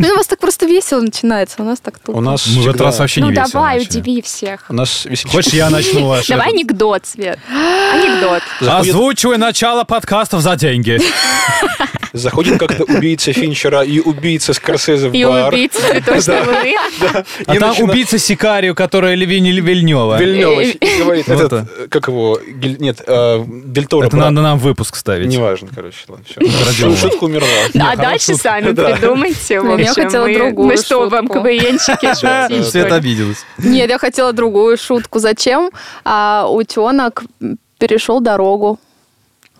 Ну, у вас так просто весело начинается, у нас так У тут. нас Мы в этот раз вообще не Ну, весело давай, начали. удиви всех. У нас весельчак. Хочешь, я начну ваш? Давай анекдот, Свет. Анекдот. Озвучивай начало подкастов за деньги. заходит как-то убийца Финчера и убийца Скорсезе в И бар. убийца цветочной луны. А И там начина- убийца Сикарио, которая Левини Вильнева. Вильнёва и говорит, Вот этот, э, как его, нет, э, Дель Торо, Это брат. надо нам выпуск ставить. Неважно, короче. Шутка умерла. А дальше сами Да. придумайте. я хотела Мы- другую Мы что, вам шутить, что Света обиделась. Нет, я хотела другую шутку. Зачем а, утенок перешел дорогу?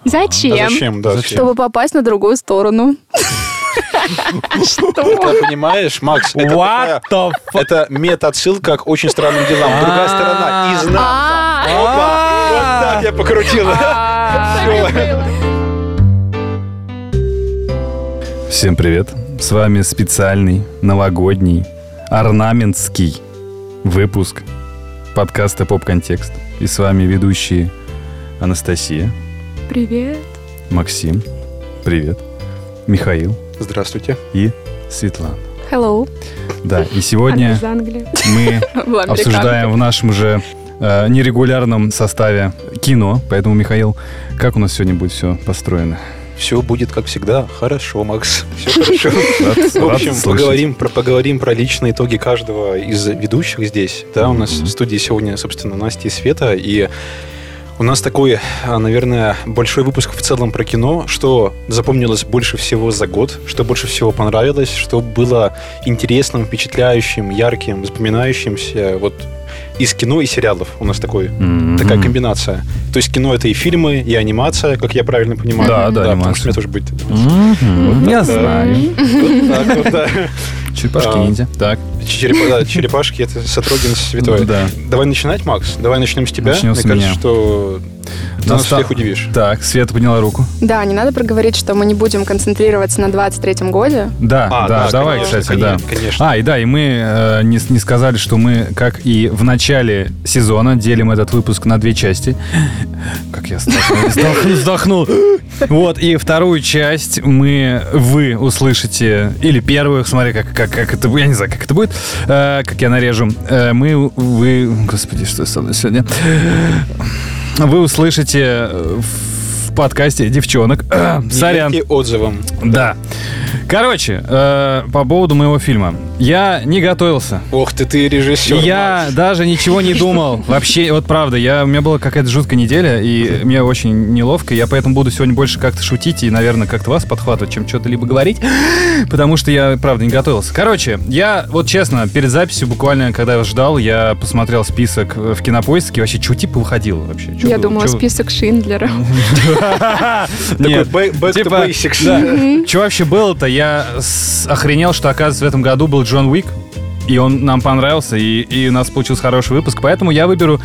А Зачем? зачем, да. Зачем? Чтобы попасть на другую сторону. Ты понимаешь, Макс, это такая-? Это мета-отсылка к очень странным делам. Другая сторона. Изнанка. А, Опа! Вот так я покрутила. Всё. Всем привет. С вами специальный новогодний орнаментский выпуск подкаста «Поп-контекст». И с вами ведущие Анастасия, Привет. Максим, привет, Михаил Здравствуйте. и Светлана. hello. Да, и сегодня мы обсуждаем в нашем же э, нерегулярном составе кино. Поэтому, Михаил, как у нас сегодня будет все построено? Все будет, как всегда, хорошо, Макс. Все хорошо. В общем, поговорим про, поговорим про личные итоги каждого из ведущих здесь. Да, у нас в студии сегодня, собственно, Настя и Света. И у нас такой, а, наверное, большой выпуск в целом про кино, что запомнилось больше всего за год, что больше всего понравилось, что было интересным, впечатляющим, ярким, запоминающимся. Вот из кино и сериалов у нас такой Мгм. такая комбинация. То есть кино это и фильмы, и анимация, как я правильно понимаю. Да, да, потому что анимация. мне тоже будет. Мгм. Я так, да. знаю. Вот так вот, да. Черепашки А. ниндзя. Так. Черепа- да, черепашки это Сотрогин святой. Да. Давай начинать, Макс. Давай начнем с тебя. Мне кажется, меня. что ты нас Наста- всех удивишь. Так, Света подняла руку. Да, не надо проговорить, что мы не будем концентрироваться на 23-м годе. Да, А, да, да, давай, конечно, кстати, да. конечно, конечно. А, и да, и мы э, не, не сказали, что мы, как и в начале сезона, делим этот выпуск на две части. Как я вздохнул. Вот, и вторую часть мы, вы услышите, или первую, смотри, как, как, как это, я не знаю, как это будет, э, как я нарежу. Э, мы, вы, господи, что со мной сегодня? Вы услышите э, подкасте девчонок. Сорян. Верьте отзывам. Да. Короче, э, по поводу моего фильма. Я не готовился. Ох ты, ты режиссер. я Макс. даже ничего не думал. Вообще, вот правда, я, у меня была какая-то жуткая неделя, и мне очень неловко. Я поэтому буду сегодня больше как-то шутить и, наверное, как-то вас подхватывать, чем что-то либо говорить. Потому что я, правда, не готовился. Короче, я, вот честно, перед записью, буквально, когда я ждал, я посмотрел список в кинопоиске. Вообще, что типа выходило вообще? Чё Я было? думала, Чё- список Шиндлера. Такой back, back Типа, to basics. Что вообще было-то? Я охренел, что, оказывается, в этом году был Джон Уик. И он нам понравился, и, и у нас получился хороший выпуск. Поэтому я выберу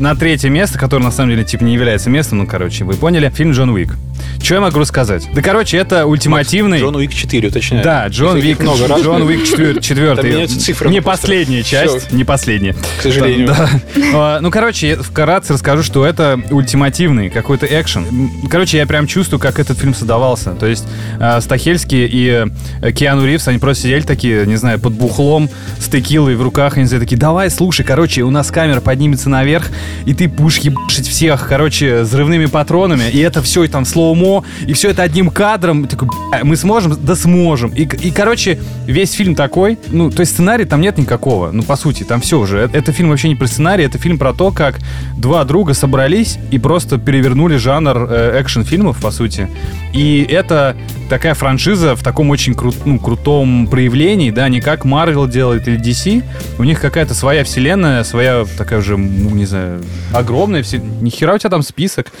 на третье место, которое на самом деле типа не является местом, ну, короче, вы поняли, фильм Джон Уик. Что я могу рассказать? Да, короче, это ультимативный... Джон Уик 4, уточняю. Да, Джон Их Уик, много раз. Джон Уик четвер- Там четвертый. меняются цифры Не просто. последняя часть, не последняя. К сожалению. Да. Ну, короче, я вкратце расскажу, что это ультимативный какой-то экшен. Короче, я прям чувствую, как этот фильм создавался. То есть а, Стахельский и э, Киану Ривз, они просто сидели такие, не знаю, под бухлом, с текилой в руках, они такие, давай, слушай, короче, у нас камера поднимется наверх, и ты будешь ебашить всех, короче, взрывными патронами, и это все и там слоумо, и все это одним кадром. Такой, «Бля, мы сможем? Да сможем. И, и, короче, весь фильм такой, ну, то есть сценария там нет никакого, ну, по сути, там все уже. Это, это фильм вообще не про сценарий, это фильм про то, как два друга собрались и просто перевернули жанр э, экшн-фильмов, по сути. И это такая франшиза в таком очень кру- ну, крутом проявлении, да, не как Marvel делает или DC. У них какая-то своя вселенная, своя такая уже, ну, не знаю, огромная вселенная. Нихера у тебя там список.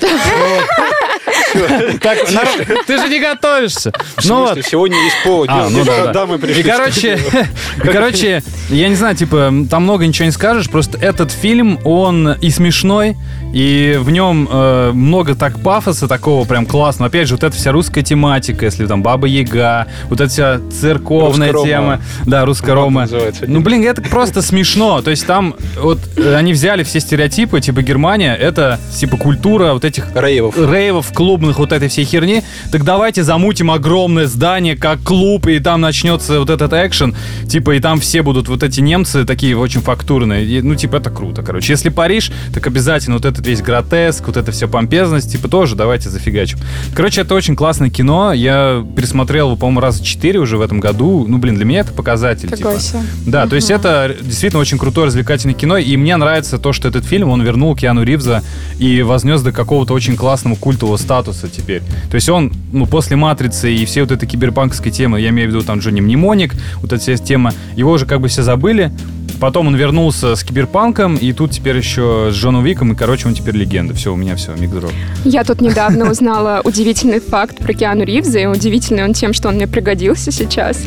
Ты же не готовишься. Ну вот. сегодня есть повод. А, ну да, мы пришли. И, короче, короче, я не знаю, типа, там много ничего не скажешь, просто этот фильм, он и смешной, и в нем э, много так пафоса такого прям классного. Опять же, вот эта вся русская тематика, если там Баба Яга, вот эта вся церковная Русско-рома. тема. Да, русско Вот рома. Ну, блин, это просто смешно. То есть там вот э, они взяли все стереотипы, типа Германия, это типа культура вот этих Рейвов. рейвов клубных спортивных вот этой всей херни, так давайте замутим огромное здание, как клуб, и там начнется вот этот экшен, типа, и там все будут вот эти немцы такие очень фактурные. И, ну, типа, это круто, короче. Если Париж, так обязательно вот этот весь гротеск, вот это все помпезность, типа, тоже давайте зафигачим. Короче, это очень классное кино. Я пересмотрел его, по-моему, раза четыре уже в этом году. Ну, блин, для меня это показатель. Такой типа. себе. Да, то есть это действительно очень крутое развлекательное кино, и мне нравится то, что этот фильм, он вернул Киану Ривза и вознес до какого-то очень классного культового статуса теперь. То есть он, ну, после «Матрицы» и все вот этой киберпанковской темы, я имею в виду там Джонни Мнемоник, вот эта вся тема, его уже как бы все забыли, Потом он вернулся с киберпанком, и тут теперь еще с Джоном Виком, и, короче, он теперь легенда. Все, у меня все, микдроп. Я тут недавно узнала удивительный факт про Киану Ривза, и удивительный он тем, что он мне пригодился сейчас.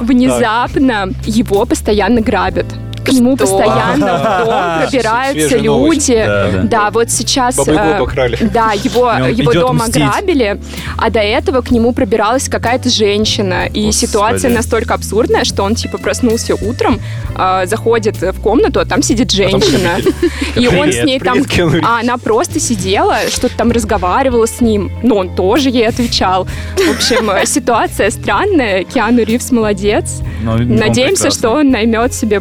Внезапно его постоянно грабят. К нему Что? постоянно в дом пробираются новость. люди. Да, да. Да, вот сейчас... Э. Да, его, его дом мстить. ограбили, а до этого к нему пробиралась какая-то женщина. И Господи. ситуация настолько абсурдная, что он типа проснулся утром, э, заходит в комнату, а там сидит женщина. И он с ней там... А она просто сидела, что-то там разговаривала с ним, но он тоже ей отвечал. В общем, э, ситуация странная. Киану Ривз молодец. Надеемся, что он наймет себе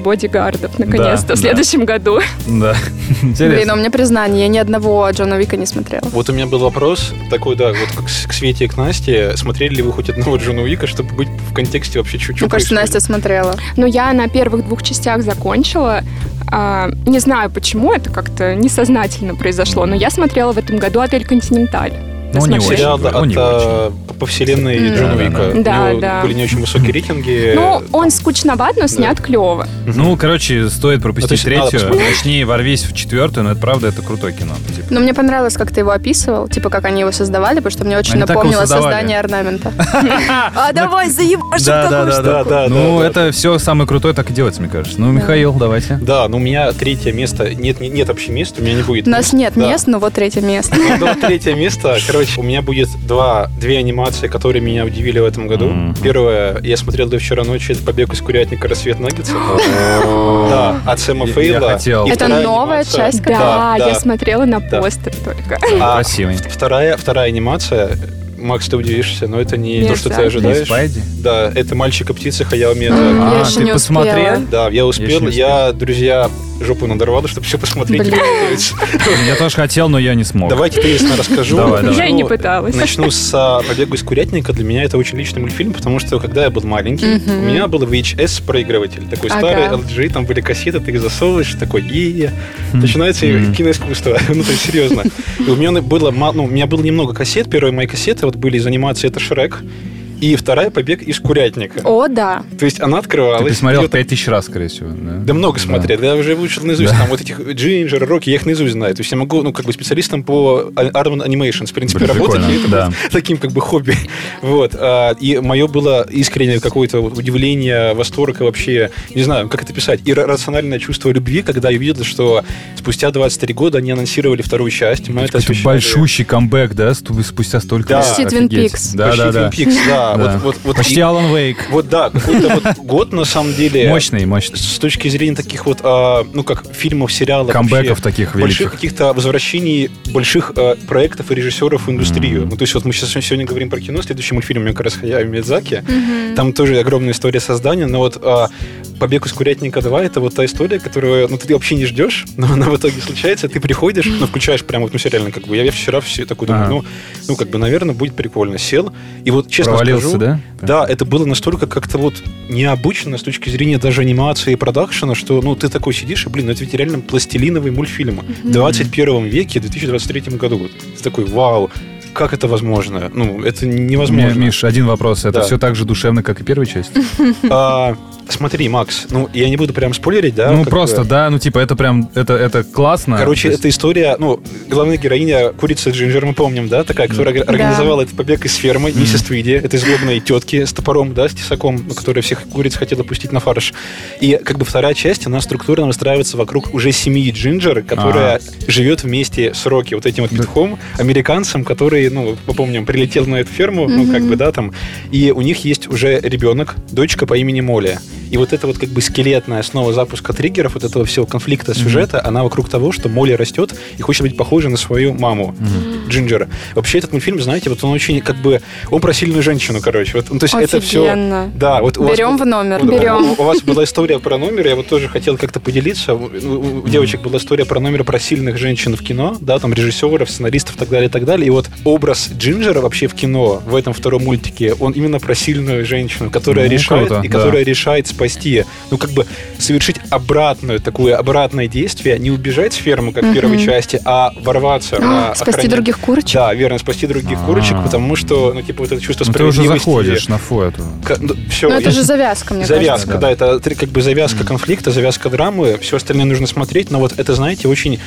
бодигардов наконец-то Да, в следующем году. Да. Блин, Интересно. у меня признание, я ни одного Джона Вика не смотрела. Вот у меня был вопрос такой, да, вот как с- к Свете и к Насте. Смотрели ли вы хоть одного Джона Уика, чтобы быть в контексте вообще чуть-чуть? Мне кажется, Настя смотрела. Но я на первых двух частях закончила. А, не знаю, почему это как-то несознательно произошло, но я смотрела в этом году «Отель Континенталь». Ну, Вы не смотрели? Сериал очень, от, не а, по вселенной. Джона Да, Уика. да, да. У него Да, были не очень высокие рейтинги. Ну, он скучноват, но снят клево. Ну, короче, стоит Ну, то пропустить третью, посмотреть. точнее, ворвись в четвертую, но это правда, это крутое кино. типа. Но мне понравилось, как ты его описывал, типа, как они его создавали, потому что мне очень Они напомнило создание орнамента. А давай заебашим такую да, штуку. да, да. Ну, это все самое крутое так и делается, мне кажется. Ну, Михаил, давайте. Да, но у меня третье место. Нет, нет, вообще места, у меня не будет. У нас нет мест, но вот третье место. Ну, третье место. Короче, у меня будет два, две анимации, которые меня удивили в этом году. Мгм. Первое, я смотрел до вчера ночи, это «Побег из курятника. Рассвет Наггетса». Да, от Сэма Фейла. Это новая часть, Да, я смотрела на постер только. А Красивый. Вторая, вторая анимация, Макс, ты удивишься, но это не Нет, то, что да. ты Не ожидаешь. Спайди? Да, это «Мальчик и птица» Хаяо Миядзаки. Я А, еще ты не посмотрел? Да, я успел. не Я, друзья, жопу надорвала, чтобы все посмотреть. и. Я тоже хотел, но я не смог. Давайте честно расскажу. Я и не пыталась. Начну с а, «Побегу из курятника». Для меня это очень личный мультфильм, потому что когда я был маленький, у меня был VHS-проигрыватель. Такой старый LG, там были кассеты, ты их засовываешь, такой е Хм. Начинается киноискусство. ну, то есть, серьезно. И у меня было, ну, у меня было немного кассет. Первые мои кассеты вот были из анимации «Это Шрек». И вторая «Побег из курятника». О, да. То есть она Ты открывалась. пересмотрел её так- 5000 раз, скорее всего. Да, Да много смотрел. Я уже выучил наизусть. Да. Там вот этих Джинджер, Рокки, я их наизусть знаю. То есть я могу, ну, как бы специалистом по Arman Animations, в принципе, Блин, работать. прикольно, И это да. таким, как бы, хобби. Вот. А, И мое было искреннее какое-то вот удивление, восторг и вообще, не знаю, как это писать, и рациональное чувство любви, когда я увидел, что спустя 23 года они анонсировали вторую часть. Мы это Это большущий камбэк, да, спустя столько Да. лет. Почти Twin. Peaks. Да, Почти да, да. Twin Peaks, да. Да. Вот, вот, вот Почти и- Алан Вейк. Вот да, какой-то вот год на самом деле. Мощный, мощный. С точки зрения таких вот, а, ну как фильмов, сериалов, Камбэков вообще, таких больших великих. каких-то возвращений больших э, проектов и режиссеров в индустрию. Ну то есть вот мы сейчас сегодня говорим про кино, следующий мультфильм у меня как раз Хаяо Миядзаки. Там тоже огромная история создания, но вот а, «Побег из курятника 2» это вот та история, которую ну, ты вообще не ждешь, но она в итоге случается, ты приходишь, ну, включаешь прямо вот, ну, все реально, как бы, я, вчера все такой думаю, ну, ну, как бы, наверное, будет прикольно. Сел, и вот, честно скажу, да? да, это было настолько как-то вот необычно с точки зрения даже анимации и продакшена, что, ну, ты такой сидишь, и, блин, ну, это ведь реально пластилиновый мультфильм. В 21 веке, в 2023 году. Вот. Ты такой, вау, как это возможно? Ну, это невозможно. Ми- Миш, один вопрос. Это Да. все так же душевно, как и первая часть? А, смотри, Макс, ну, я не буду прям спойлерить, да? ну, просто, бы. да, ну, типа, это прям, это, это классно. Короче, есть- эта история, ну, главная героиня, курица Джинджер, мы помним, да, такая, которая Да. организовала этот побег из фермы, Мгм. миссис Твиди, этой злобной тетки с топором, да, с тесаком, которая всех куриц хотела пустить на фарш. И как бы вторая часть, она структурно выстраивается вокруг уже семьи Джинджер, которая живет вместе с Рокки, вот этим вот петухом, американцем, который, ну, мы помним, прилетел на эту ферму, ну, как бы, да, там, и у них есть уже ребенок, дочка по имени Молли. И вот это вот как бы скелетная основа запуска триггеров, вот этого всего конфликта сюжета, она вокруг того, что Молли растет и хочет быть похожей на свою маму. Мгм. Джинджер. Вообще этот мультфильм, знаете, вот он очень как бы... Он про сильную женщину, короче. Вот, ну, то есть это все... Офигенно. Да, вот у вас Берем вот- в номер. вот Берем. У, у вас была история про номер, я вот тоже хотел как-то поделиться. У, у- у девочек была история про номер про сильных женщин в кино, да, там режиссеров, сценаристов и так далее, и так далее. И вот образ Джинджера вообще в кино, в этом втором мультике, он именно про сильную женщину, которая Ну, решает круто, и да. которая решает спасти, ну как бы совершить обратную такое обратное действие, не убежать с фермы, как в первой части, а ворваться на А, Спасти охранять- других курочек? Да, верно, спасти других А. курочек, потому что, ну, типа, вот это чувство Ну, ты уже справедливости. заходишь на фу эту. все, Ну, это же завязка, мне Завязка, кажется. да, это три- как бы завязка конфликта, завязка драмы, все остальное нужно смотреть, но вот это, знаете, очень,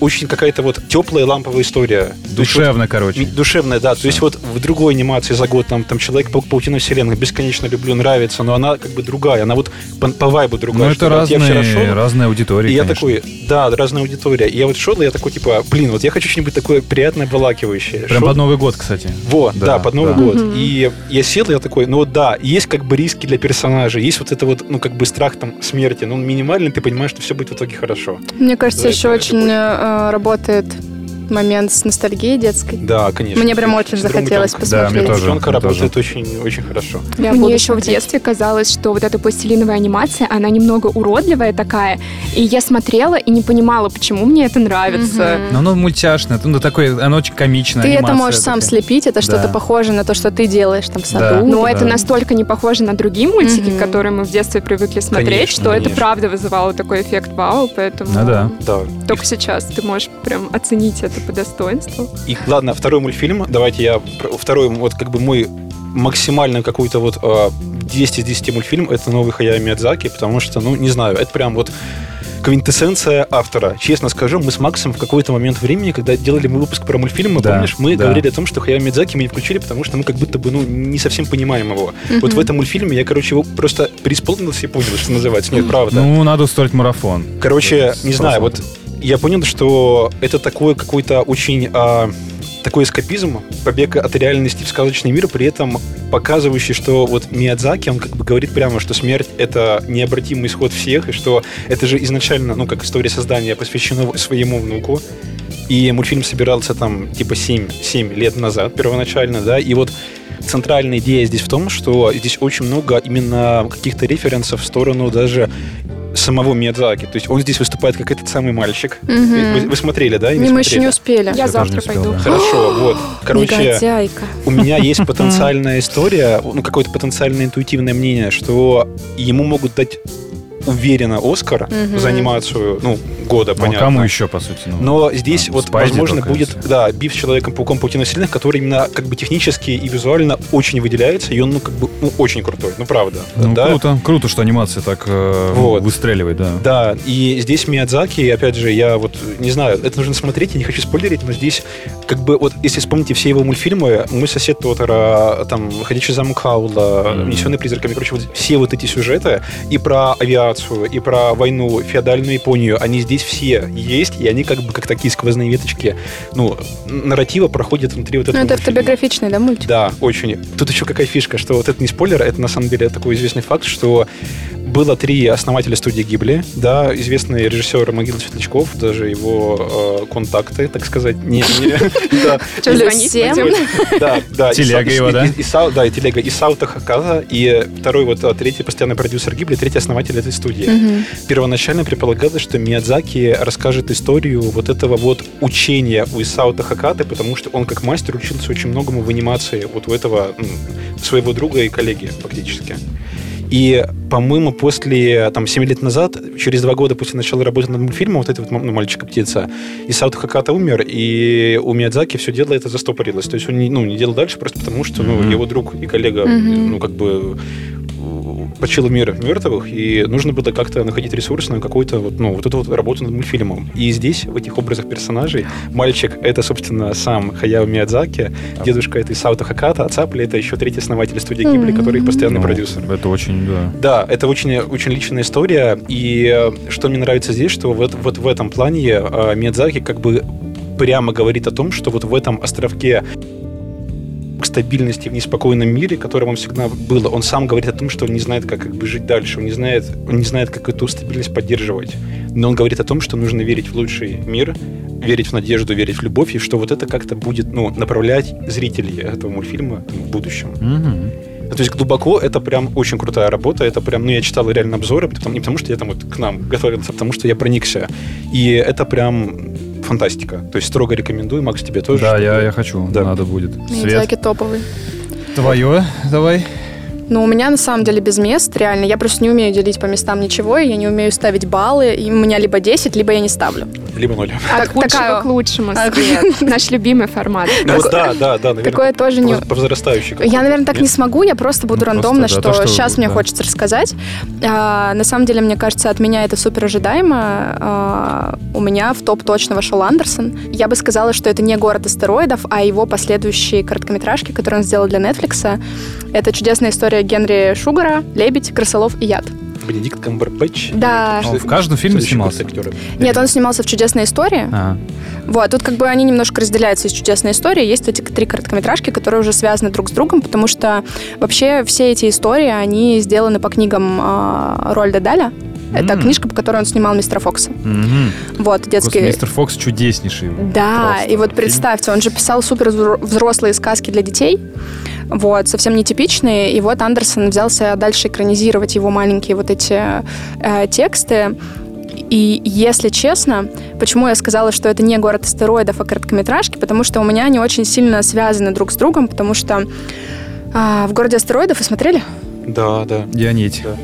очень какая-то вот теплая ламповая история. Вот Душевно, короче. Душевная, да. То есть вот в другой анимации за год там, там Человек-паук, Паутина Вселенной бесконечно люблю, нравится, но она как бы другая, она вот по, по вайбу другая. Ну, это вот я разные, шел, разные аудитории, и я конечно. такой, да, разная аудитория. И я вот шел, и я такой, типа, блин, вот я хочу что-нибудь такое приятное, обволакивающее. Прям Шел- под Новый год, кстати. вот, да, Да, под Новый да. год. И я сел, и я такой, ну вот да, есть как бы риски для персонажа, есть вот это вот, ну как бы страх там смерти, но он минимальный, ты понимаешь, что все будет в итоге хорошо. Мне кажется, Да, еще это очень работает момент с ностальгией детской. Да, конечно. Мне прям очень захотелось утёнка. Да, мне посмотреть. тоже. Мне работает очень, очень хорошо. Я Мне еще в смотреть. детстве казалось, что вот эта пластилиновая анимация, она немного уродливая такая. И я смотрела и не понимала, почему мне это нравится. Но оно мультяшное, ну, такое, оно очень комичное. Ты это можешь сам такая. слепить, это что-то Да. похоже на то, что ты делаешь там в саду. Но Да. это настолько не похоже на другие мультики, Мгм. которые мы в детстве привыкли смотреть, Конечно, что это конечно. правда вызывало такой эффект вау, поэтому Ну да. Да. только сейчас ты можешь прям оценить это по достоинству. И ладно, второй мультфильм, давайте я... Второй, вот как бы мой максимально какой-то вот э, 10 из 10 мультфильм, это новый Хаяо Миядзаки, потому что, ну, не знаю, это прям вот квинтэссенция автора. Честно скажу, мы с Максом в какой-то момент времени, когда делали мы выпуск про мультфильмы, Да, помнишь, мы да. говорили о том, что Хаяо Миядзаки мы не включили, потому что мы как будто бы, ну, не совсем понимаем его. Вот в этом мультфильме я, короче, его просто преисполнился и понял, что называется. Нет, правда. Ну, надо устроить марафон. Короче, Это не знаю, вот 100%. Я понял, что это такой какой-то очень а, такой эскапизм, побег от реальности в сказочный мир, при этом показывающий, что вот Миядзаки, он как бы говорит прямо, что смерть — это необратимый исход всех, и что это же изначально, ну, как история создания посвящена своему внуку, и мультфильм собирался там типа 7, 7 лет назад первоначально, да, и вот центральная идея здесь в том, что здесь очень много именно каких-то референсов в сторону даже самого Миядзаки. То есть он здесь выступает как этот самый мальчик. Мгм. Вы, вы смотрели, да? Не, мы еще не успели. Я тоже завтра успел, пойду. да. Хорошо, вот. Короче, Негодяйка. у меня есть потенциальная история, ну, какое-то потенциальное интуитивное мнение, что ему могут дать уверенно Оскар Мгм. за анимацию, ну, года, Ну, а понятно. кому еще, по сути? ну? Но здесь А, вот, Спайди возможно, только, будет, если. да, биф с Человеком-пауком Паутина Вселенных, который именно как бы технически и визуально очень выделяется, и он, ну, как бы, ну, очень крутой, ну, правда. Ну, да? круто. Круто, что анимация так э, Вот. выстреливает, да. Да, и здесь Миядзаки, опять же, я вот не знаю, это нужно смотреть, я не хочу спойлерить, но здесь как бы вот, если вспомните все его мультфильмы, «Мой сосед Тотара», там, «Ходячий замок Хаула». «Унесенный призраками», короче, вот все вот эти сюжеты и про авиацию, и про войну, феодальную Японию, они здесь все есть, и они как бы как такие сквозные веточки, ну, нарратива проходят внутри вот Ну, этого это мультфильма. автобиографичный, да, мультик? Да, очень. Тут еще какая фишка, что вот это не спойлер, это на самом деле такой известный факт, что было три основателя студии Гибли, да, известный режиссер Могила Светлячков, даже его э, контакты, так сказать, не, да, да, Телега его, да? И- да, и телега Исаута Хаката, и второй вот а, третий постоянный продюсер Гибли, третий основатель этой студии. Первоначально предполагалось, что Миядзаки расскажет историю вот этого вот учения у Исаута Хакаты, потому что он как мастер учился очень многому в анимации вот у этого своего друга и коллеги фактически. И, по-моему, после, там, 7 лет назад, через два года после начала работы над мультфильмом, вот этот вот ну, «Мальчик и птица», Исаута Хаката умер, и у Миядзаки все дело это застопорилось. То есть он не, ну, не делал дальше просто потому, что ну, Мгм. его друг и коллега, Мгм. ну, как бы почил мир мертвых, и нужно было как-то находить ресурс на какую-то вот, ну, вот эту вот работу над мультфильмом. И здесь, в этих образах персонажей, мальчик — это, собственно, сам Хаяо Миядзаки, дедушка — это Исаута Хаката, а Цапли — это еще третий основатель студии Гибли, который их постоянный Ну, продюсер. Это очень, да. Да, это очень, очень личная история, и э, что мне нравится здесь, что вот, вот в этом плане э, Миядзаки как бы прямо говорит о том, что вот в этом островке к стабильности в неспокойном мире, которым он всегда было, он сам говорит о том, что он не знает, как, как бы жить дальше, он не знает, он не знает, как эту стабильность поддерживать. Но он говорит о том, что нужно верить в лучший мир, верить в надежду, верить в любовь, и что вот это как-то будет, ну, направлять зрителей этого мультфильма там, в будущем. То есть глубоко это прям очень крутая работа. Это прям, ну, я читал реально обзоры, потому, не потому что я там вот к нам готовился, а потому что я проникся. И это прям фантастика. То есть строго рекомендую. Макс, тебе тоже. Да, я, я хочу. Да. Надо будет. Свет, Ниндзяки топовый. твое давай. Ну, у меня на самом деле без мест, реально. Я просто не умею делить по местам ничего, и я не умею ставить баллы. И у меня либо 10, либо я не ставлю. Либо ноль. От Так- худшего такая- к лучшему, Свет. Наш любимый формат. Ну, вот да, да, да, наверное. Такое тоже не... по, по возрастающей Я, наверное, так не смогу, я просто буду Ну, просто, рандомно, да, что, то, что, сейчас мне хочется рассказать. А, на самом деле, мне кажется, от меня это супер ожидаемо. А, у меня в топ точно вошел Андерсон. Я бы сказала, что это не «Город астероидов», а его последующие короткометражки, которые он сделал для Netflix. Это чудесная история Генри Шугара, «Лебедь», «Крысолов» и «Яд». Бенедикт Камбербэтч. Да. Он в каждом фильме снимался? курс актера. Нет, он снимался в «Чудесной истории». А, Вот, тут как бы они немножко разделяются из чудесной истории. Есть эти три короткометражки, которые уже связаны друг с другом, потому что вообще все эти истории, они сделаны по книгам э, Рольда Даля. Это М. книжка, по которой он снимал «Мистера Фокса». мгм. Вот, Господи, детский... Мистер Фокс чудеснейший. Да, Просто и вот представьте, он же писал супер взро- взрослые сказки для детей, вот, совсем нетипичные, и вот Андерсон взялся дальше экранизировать его маленькие вот эти э, тексты, и если честно, почему я сказала, что это не город астероидов, а короткометражки, потому что у меня они очень сильно связаны друг с другом, потому что а, в городе астероидов вы смотрели? Да, да. Я нить. Да.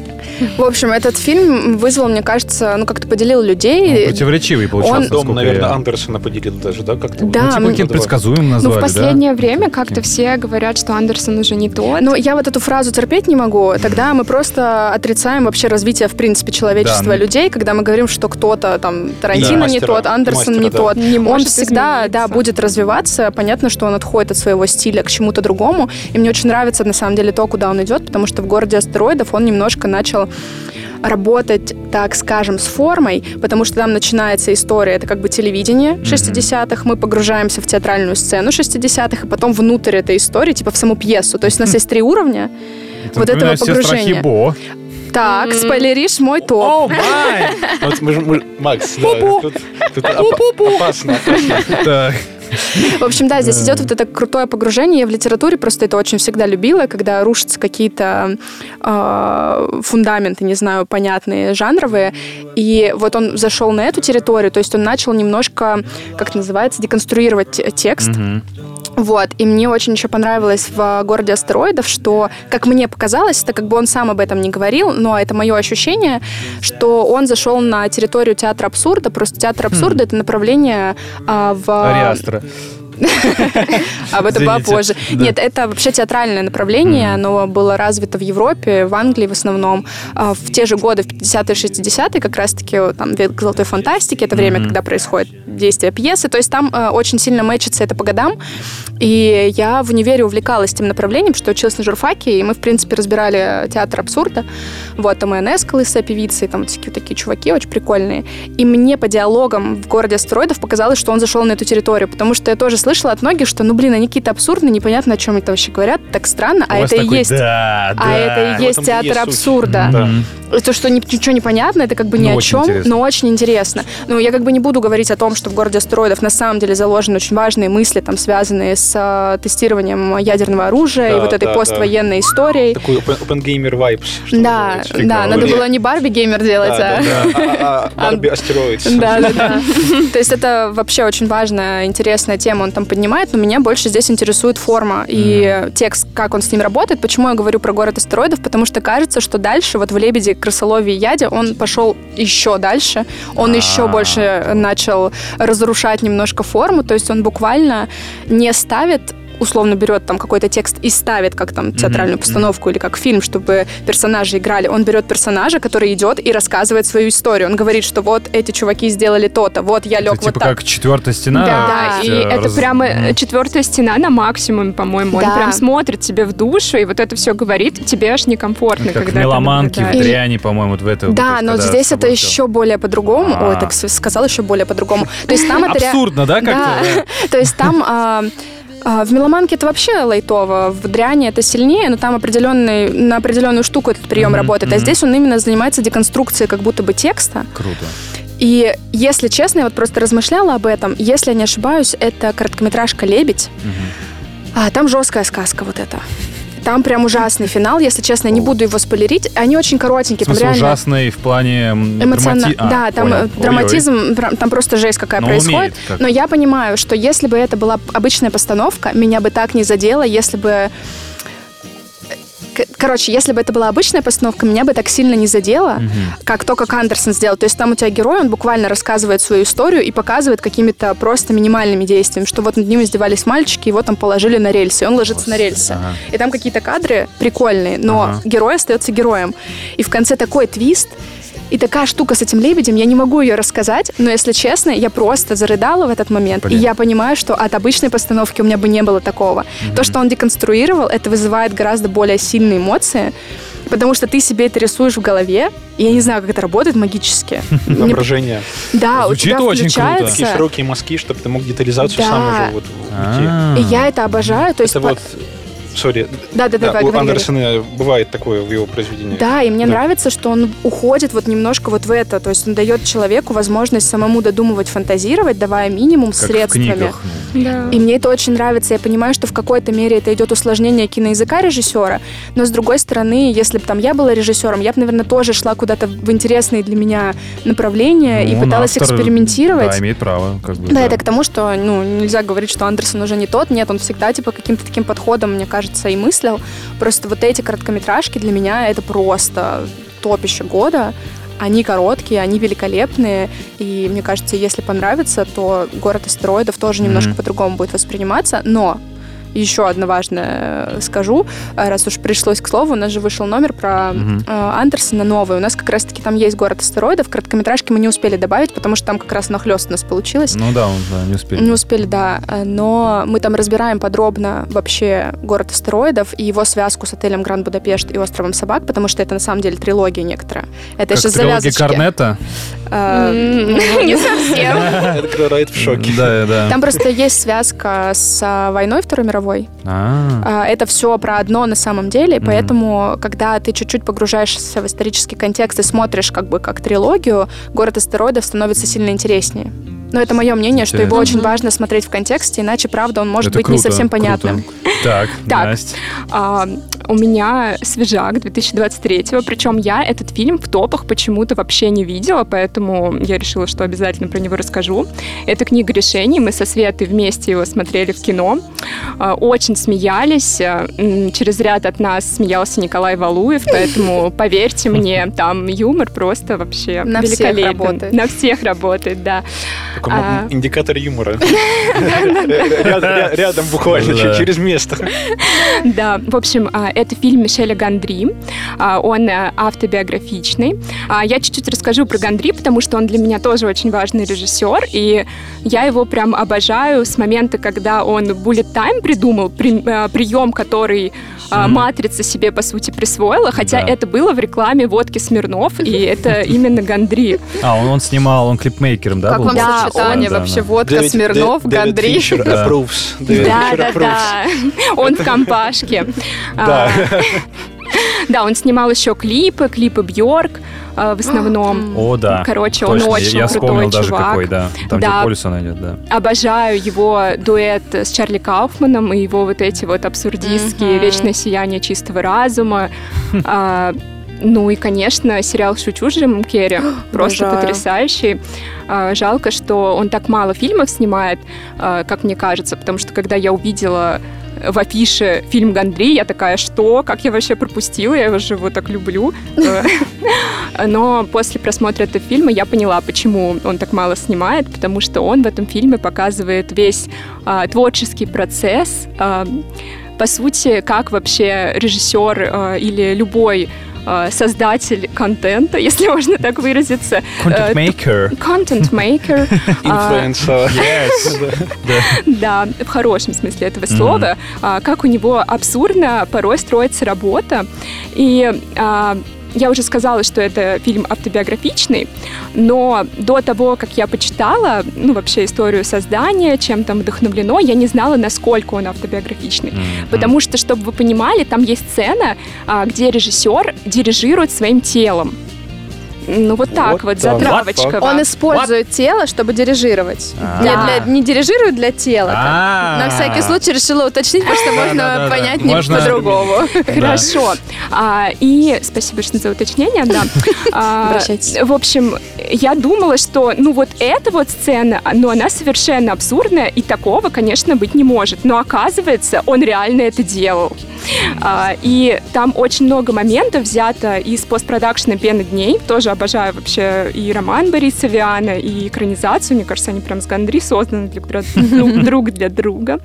В общем, этот фильм вызвал, мне кажется, ну как-то поделил Он противоречивый получался, он- Дом, наверное, я- Андерсона поделил даже, да? Как-то. Да, Ну, типа Давай. предсказуемым Ну, назвали, в да? последнее время как-то все говорят, что Андерсон уже не тот. Ну, я вот эту фразу терпеть не могу. Тогда мы просто отрицаем вообще развитие, в принципе, человечества Да, ну- людей, когда мы говорим, что кто-то там Тарантино Да. не Мастера, тот, Андерсон мастера, не да. тот. Не он может всегда, да, измениться. будет развиваться. Понятно, что он отходит от своего стиля к чему-то другому. И мне очень нравится, на самом деле, то, куда он идет, потому что в городе астероидов он немножко начал работать, так скажем, с формой, потому что там начинается история, это как бы телевидение 60-х, мы погружаемся в театральную сцену 60-х, и потом внутрь этой истории, типа в саму пьесу. То есть у нас есть три уровня, Это вот этого погружения. Бо. Так, спойлеришь мой топ. О, май! Вот мы же- мы- Макс, да, тут, тут опа- опасно, опасно. Так. В общем, да, здесь идет вот это крутое погружение. Я в литературе просто это очень всегда любила, когда рушатся какие-то э, фундаменты, не знаю, понятные, жанровые. И вот он зашел на эту территорию, то есть он начал немножко, как это называется, деконструировать те- текст. Мгм. Вот, и мне очень еще понравилось в «Городе астероидов», что, как мне показалось, это как бы он сам об этом не говорил, но это мое ощущение, что он зашел на территорию театра абсурда, просто театр абсурда — это направление а, в... Ариастра. Об этом попозже. Нет, это вообще театральное направление. Оно было развито в Европе, в Англии в основном. А, В те же годы, в 50-е, 60-е, как раз-таки там век золотой фантастики, это время, когда происходит действие пьесы. То есть там э, очень сильно мэчится это по годам. И я в универе увлекалась этим направлением, что училась на журфаке, и мы, в принципе, разбирали театр абсурда. Вот, там и лысая певица, и там всякие такие чуваки очень прикольные. И мне по диалогам в городе астероидов показалось, что он зашел на эту территорию, потому что я тоже слышала от многих, что, ну, блин, они какие-то абсурдные, непонятно, о чем это вообще говорят, так странно, а это и такой, есть... Да, А да. это и есть этом-то и театр есть суть. абсурда. Да. То, что ни- ничего не понятно, это как бы ни Но о чем, интересно. но очень интересно. Ну, я как бы не буду говорить о том, что в городе астероидов на самом деле заложены очень важные мысли, там, связанные с э, тестированием ядерного оружия и Да, вот этой да, поствоенной историей. Такой open, open gamer vibes. что Да, да, надо было не Барби геймер делать, Да, а... да, да. А- а- Барби астероид. Да, да, да. То есть это вообще очень важная, интересная тема, он там поднимает, но меня больше здесь интересует форма и текст, как он с ним работает. Почему я говорю про город астероидов? Потому что кажется, что дальше, вот в «Лебеде», «Крысолове» и «Яде» он пошел еще дальше, он еще А, больше начал разрушать немножко форму, то есть он буквально не ставит условно берет там какой-то текст и ставит как там театральную Мгм, постановку или как фильм, чтобы персонажи играли. Он берет персонажа, который идет и рассказывает свою историю. Он говорит, что вот эти чуваки сделали то-то, вот я лег Это вот типа так. как четвертая стена. Да, то и э, это раз- прямо Мгм. э, четвертая стена на максимуме, по-моему. Да. Он прям смотрит тебе в душу, и вот это все говорит, тебе аж некомфортно, Это как когда ты меломанке, в дряни, по-моему, вот в этом. Да, но здесь это еще более по-другому. А. Ой, так с- сказал еще более по-другому. То есть там это Абсурдно, да, как-то? Да. То есть там а, а, в меломанке это вообще лайтово, в дряне это сильнее, но там определенный, на определенную штуку этот прием Мгм, работает. А мгм. здесь он именно занимается деконструкцией как будто бы текста. Круто. И, если честно, я вот просто размышляла об этом. Если я не ошибаюсь, это короткометражка «Лебедь». А, там жесткая сказка вот эта. Там прям ужасный финал, если честно, не буду его спойлерить. Они очень коротенькие, В смысле, там реально ужасный в плане эмоционально. драмати- А, да, там понял. э, Ой-ой. драматизм, пра- там просто жесть какая Но происходит. умеет. Но я понимаю, что если бы это была обычная постановка, меня бы так не задело, если бы Короче, если бы это была обычная постановка, меня бы так сильно не задело, как то, как Андерсон сделал. То есть там у тебя герой, он буквально рассказывает свою историю и показывает какими-то просто минимальными действиями, что вот над ним издевались мальчики, его там положили на рельсы, и он ложится на рельсы. Ага. И там какие-то кадры прикольные, но Ага. герой остается героем. И в конце такой твист, и такая штука с этим лебедем, я не могу ее рассказать, но, если честно, я просто зарыдала в этот момент. Блин. И я понимаю, что от обычной постановки у меня бы не было такого. То, что он деконструировал, это вызывает гораздо более сильные эмоции, потому что ты себе это рисуешь в голове, и я не знаю, как это работает магически. Воображение. Да, у тебя очень круто. включается... Такие широкие мазки, чтобы ты мог детализацию Да. сам уже вот уйти. А. И я это обожаю. То есть Это по- вот... Сори. Да, да, Да, давай, у. Андерсона бывает такое в его произведениях. Да, и мне Да. нравится, что он уходит вот немножко вот в это. То есть он дает человеку возможность самому додумывать, фантазировать, давая минимум Как в средствами. книгах. ну. Да. И мне это очень нравится. Я понимаю, что в какой-то мере это идет усложнение киноязыка режиссера, но с другой стороны, если бы там я была режиссером, я бы, наверное, тоже шла куда-то в интересные для меня направления и Ну, он пыталась автор, экспериментировать. Да, имеет право. Как бы, Да, это к тому, что ну, нельзя говорить, что Андерсон уже не тот. Нет, он всегда типа каким-то таким подходом, мне кажется, и мыслил. Просто вот эти короткометражки для меня это просто топище года. Они короткие, они великолепные. И мне кажется, если понравится, то город астероидов тоже немножко Мгм. по-другому будет восприниматься. Но еще одно важное э, скажу, раз уж пришлось к слову, у нас же вышел номер про э, Андерсона новый. У нас как раз-таки там есть город астероидов. Короткометражки мы не успели добавить, потому что там как раз нахлест у нас получилось. Ну да, он да, не успели. Не успели, да. Э, Но мы там разбираем подробно вообще город астероидов и его связку с отелем Гранд Будапешт и островом Собак, потому что это на самом деле трилогия некоторая. Это Как сейчас завязочки. Корнета. Э, М, Не совсем. Эдгар Райт в шоке. Да, да. Там просто есть связка с а, войной Второй мировой. А, А, Это все про одно на самом деле, поэтому, когда ты чуть-чуть погружаешься в исторический контекст и смотришь как бы как трилогию, город астероидов становится сильно интереснее. Но это мое мнение, что его очень важно смотреть в контексте, иначе, правда, он может это быть не круто, совсем круто. понятным. Так, Так. Настя. А, у меня свежак 2023 причем я этот фильм в топах почему-то вообще не видела, поэтому я решила, что обязательно про него расскажу. Это книга решений, мы со Светой вместе его смотрели в кино, А, очень смеялись, А, через ряд от нас смеялся Николай Валуев, поэтому поверьте мне, там юмор просто вообще На всех великолепен. работает. На всех работает, да. Такой А. индикатор юмора. Ряд- ря- Рядом буквально, через место. Да, в общем, а, это фильм Мишеля Гандри. А, Он а, автобиографичный. А, Я чуть-чуть расскажу про Гандри, потому что он для меня тоже очень важный режиссер, и я его прям обожаю с момента, когда он Bullet Time придумал, при- прием, который а, Мгм. Матрица себе, по сути, присвоила, хотя Да. это было в рекламе водки Смирнов, и это именно Гандри. А, он, он снимал, он клипмейкером, да, Как был? вам Да, сочетание он- вообще? да, Водка, Дэвид- Смирнов, Дэ- Дэвид Гандри. Да. approves. Дэвид Да, да, approves. да. Он в компашке. Да. А, Да, он снимал еще клипы, клипы Бьорк в основном. О, да. Короче, Точно, он я- очень Я крутой вспомнил даже чувак. какой, да. Там, Да. где Полюсон идет, да. Обожаю его дуэт с Чарли Кауфманом и его вот эти вот абсурдистские. «Вечное сияние чистого разума». А, Ну и, конечно, сериал «Шучу» с Джимом Керри. Просто Обожаю. потрясающий. А, Жалко, что он так мало фильмов снимает, а, как мне кажется, потому что когда я увидела в афише фильм Гандри, я такая, что? Как я вообще пропустила? Я его же его так люблю. Э, Но после просмотра этого фильма я поняла, почему он так мало снимает, потому что он в этом фильме показывает весь а, творческий процесс, а, по сути, как вообще режиссер а, или любой а, создатель контента, если можно так выразиться, э, Content-maker. контент-мейкер, Инфлюенсер. Yes. да, в хорошем смысле этого слова, а, как у него абсурдно порой строится работа. И а, я уже сказала, что это фильм автобиографичный, но до того, как я почитала, ну, вообще историю создания, чем там вдохновлено, я не знала, насколько он автобиографичный. Мгм. Потому что, чтобы вы понимали, там есть сцена, а, где режиссер дирижирует своим телом. Ну вот так Вот вот, так. затравочка. What? Он использует тело, чтобы дирижировать. А. Не, для- не дирижирует для тела. А. На всякий случай решила уточнить, потому что можно понять не по-другому. Хорошо. А, и спасибо что за уточнение, да. А, Обращайтесь. В общем, я думала, что, ну, вот эта вот сцена, ну, она совершенно абсурдная, и такого, конечно, быть не может. Но оказывается, он реально это делал. А, и там очень много моментов взято из постпродакшена «Пены дней». Тоже обожаю вообще и роман Бориса Виана, и экранизацию. Мне кажется, они прям с Гандри созданы друг, дра- друг- друг для друга.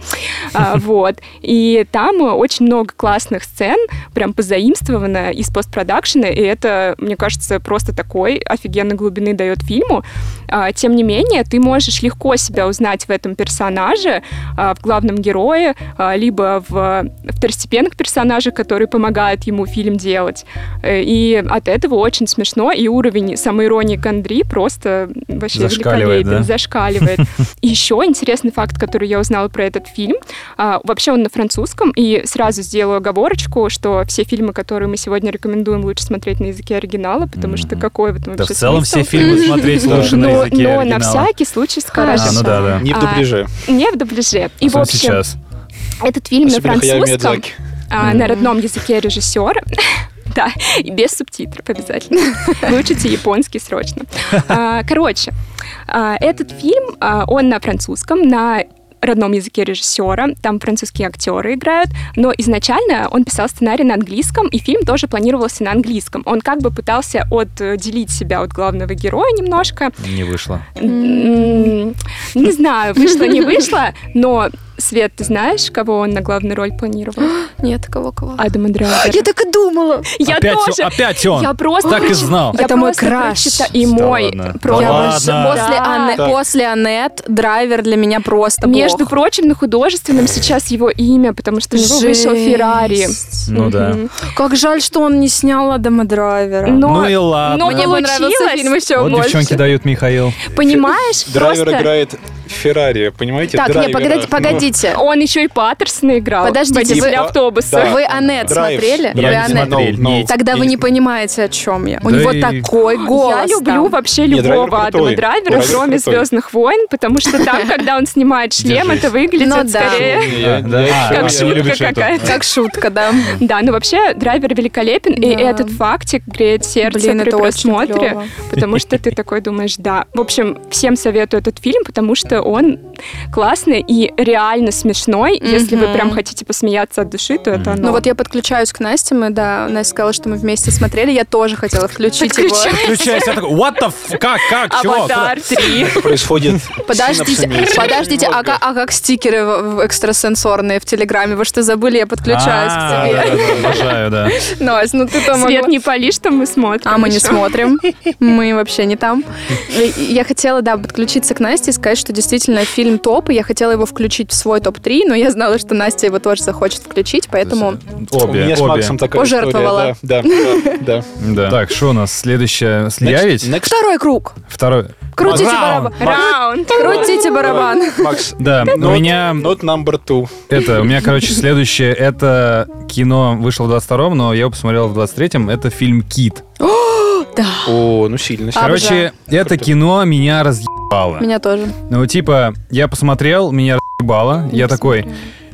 А, вот. И там очень много классных сцен, прям позаимствовано из постпродакшена, и это, мне кажется, просто такой офигенной глубины дает фильму. А, Тем не менее, ты можешь легко себя узнать в этом персонаже, а, в главном герое, а, либо в второстепенных персонажах, которые помогают ему фильм делать. Э, И от этого очень смешно, и уровень самоиронии Гандри просто вообще Зашкаливает, великолепен, да? зашкаливает. И еще интересный факт, который я узнала про этот фильм. Вообще он на французском, и сразу сделаю оговорочку, что все фильмы, которые мы сегодня рекомендуем, лучше смотреть на языке оригинала, потому что какой в этом Да в вообще целом все смысл? Фильмы смотреть лучше на Но, языке но на всякий случай скажем. А, ну да, да. Не в А, дубляже. Не в дубляже. И, в общем, сейчас. этот фильм на французском, а, на родном языке режиссера. Да, и без субтитров обязательно. Выучите японский срочно. А, Короче, а, этот фильм, а, он на французском, на родном языке режиссера, там французские актеры играют, но изначально он писал сценарий на английском, и фильм тоже планировался на английском. Он как бы пытался отделить себя от главного героя немножко, Не вышло. Не знаю, вышло, не вышло, но Свет, ты знаешь, кого он на главную роль планировал? Нет, кого-кого. Адама Драйвера. Я так и думала. Я опять, тоже. он- опять он. Я просто... Так и знал. Я Это мой просто краш. прочита- И мой. Да Я ладно. просто- После, Да. Анне- Так. после Аннет драйвер для меня просто Между бог. прочим, на художественном сейчас его имя, потому что у него вышел. Феррари. Ну да. Как жаль, что он не снял Адама Драйвера. Но, Ну и ладно. но Мне бы нравился получилось. фильм еще Вот больше. девчонки дают Михаил. Понимаешь? Драйвер просто играет Феррари, понимаете? Так, не, Драйвера. погодите, погодите. Он еще и Паттерсона играл. Подождите, вы- автобуса. Да. Вы Драйв. смотрели? Я Вы не Аннет? смотрел. No, no. Тогда вы не понимаете, о чем я. У Да него и- такой голос. Я люблю там. вообще любого Адама. Драйвера, Драйвер кроме. Звездных войн, потому что там, когда он снимает шлем, это выглядит Ну скорее как шутка какая-то. Как шутка, да. Да, ну вообще драйвер великолепен, и этот фактик греет сердце при просмотре, потому что ты такой думаешь, да. В общем, всем советую этот фильм, потому что он классный и реально смешной. Если вы прям хотите посмеяться от души, то это оно. Ну вот я подключаюсь к Насте, мы, да, Настя сказала, что мы вместе смотрели, я тоже хотела включить его. Включайся, я такой, what the f... Как, как, чего? Аватар 3. Это происходит Подождите, подождите, а, а как стикеры экстрасенсорные в Телеграме? Вы что, забыли? Я подключаюсь А, к да, тебе. Обожаю, да. Настя, ну ты там Свет не пали, что мы смотрим. А мы не смотрим. Мы вообще не там. Я хотела, да, подключиться к Насте и сказать, что действительно фильм топ, и я хотела его включить в свой топ-3, но я знала, что Настя его тоже захочет включить, поэтому... У Обе, меня с обе. Максом такая Пожертвовала. история. Да, да, да. Да. Так, что у нас следующее? Я Next- Второй круг. Второй. Крутите барабан. Раунд. Крутите барабан. Макс, Да, у меня not number two. это, у меня, короче, следующее, это кино вышло в 22-м, но я его посмотрел в 23-м, это фильм «Кит». Да. О, ну сильно. сильно. Короче, это Круто. кино меня разъебало. Меня тоже. Ну, типа, я посмотрел, меня разъебало, я такой,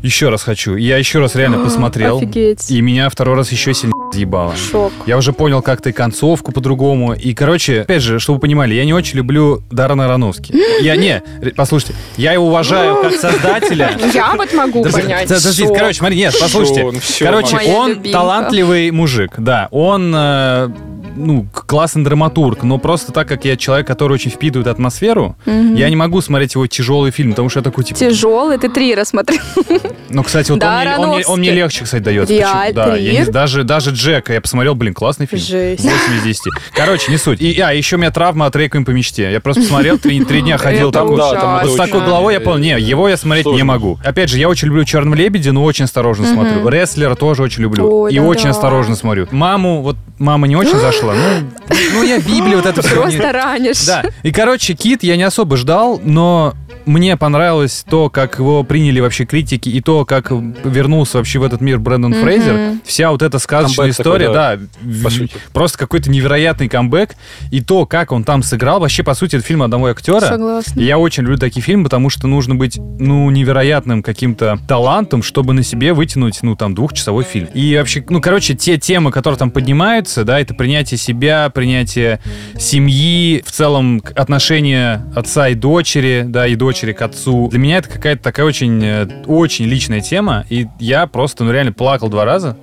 еще раз хочу. Я еще раз реально посмотрел, Офигеть. и меня второй раз еще сильнее разъебало. Шок. Я уже понял как-то и концовку по-другому. И, короче, опять же, чтобы вы понимали, я не очень люблю Даррена Аронофски. Я не, послушайте, я его уважаю как создателя. Я вот могу понять. Подождите, Шок. короче, смотри, нет, послушайте. Ну всё, Короче, Моя он любимка. талантливый мужик, да. Он, э, ну, классный драматург, но просто так как я человек, который очень впитывает атмосферу, я не могу смотреть его тяжелый фильм, потому что я такой, типа... Тяжелый, ты три рассмотрел. Ну, кстати, вот Да, он, мне, он, мне, он мне легче, кстати, дается. Реаль-? Да, я не- даже, даже Джека я посмотрел, блин, классный фильм. Жесть. 8 из 10. Короче, не суть. И, а, еще у меня травма от Рейквием по мечте. Я просто посмотрел, три, три дня ходил Это такой. да, там вот с такой головой я понял, не, его я смотреть не Сложно. могу. Опять же, я очень люблю Черного лебедя, но очень осторожно смотрю. Рестлера тоже очень люблю. Ой, и да-да. очень осторожно смотрю. Маму, вот мама не очень зашла. Ну, ну я Библию вот это все. Просто ранишь. Да. И, короче, Кит я не особо ждал, но мне понравилось то, как его приняли вообще критики, и то, как вернулся вообще в этот мир Брэндон Мгм. Фрейзер. Вся вот эта сказочная Камбэк такой, история, да, да, в- по сути. просто какой-то невероятный камбэк. И то, как он там сыграл, вообще, по сути, это фильм одного актера. Согласна. И я очень люблю такие фильмы, потому что нужно быть, ну, невероятным каким-то талантом, чтобы на себе вытянуть, ну, там, двухчасовой фильм. И вообще, ну, короче, те темы, которые там поднимаются, да, это принятие себя, принятие семьи, в целом отношения отца и дочери, да, и дочери к отцу. Для меня это какая-то такая очень, э, очень личная тема, и я просто, ну, реально плакал два раза.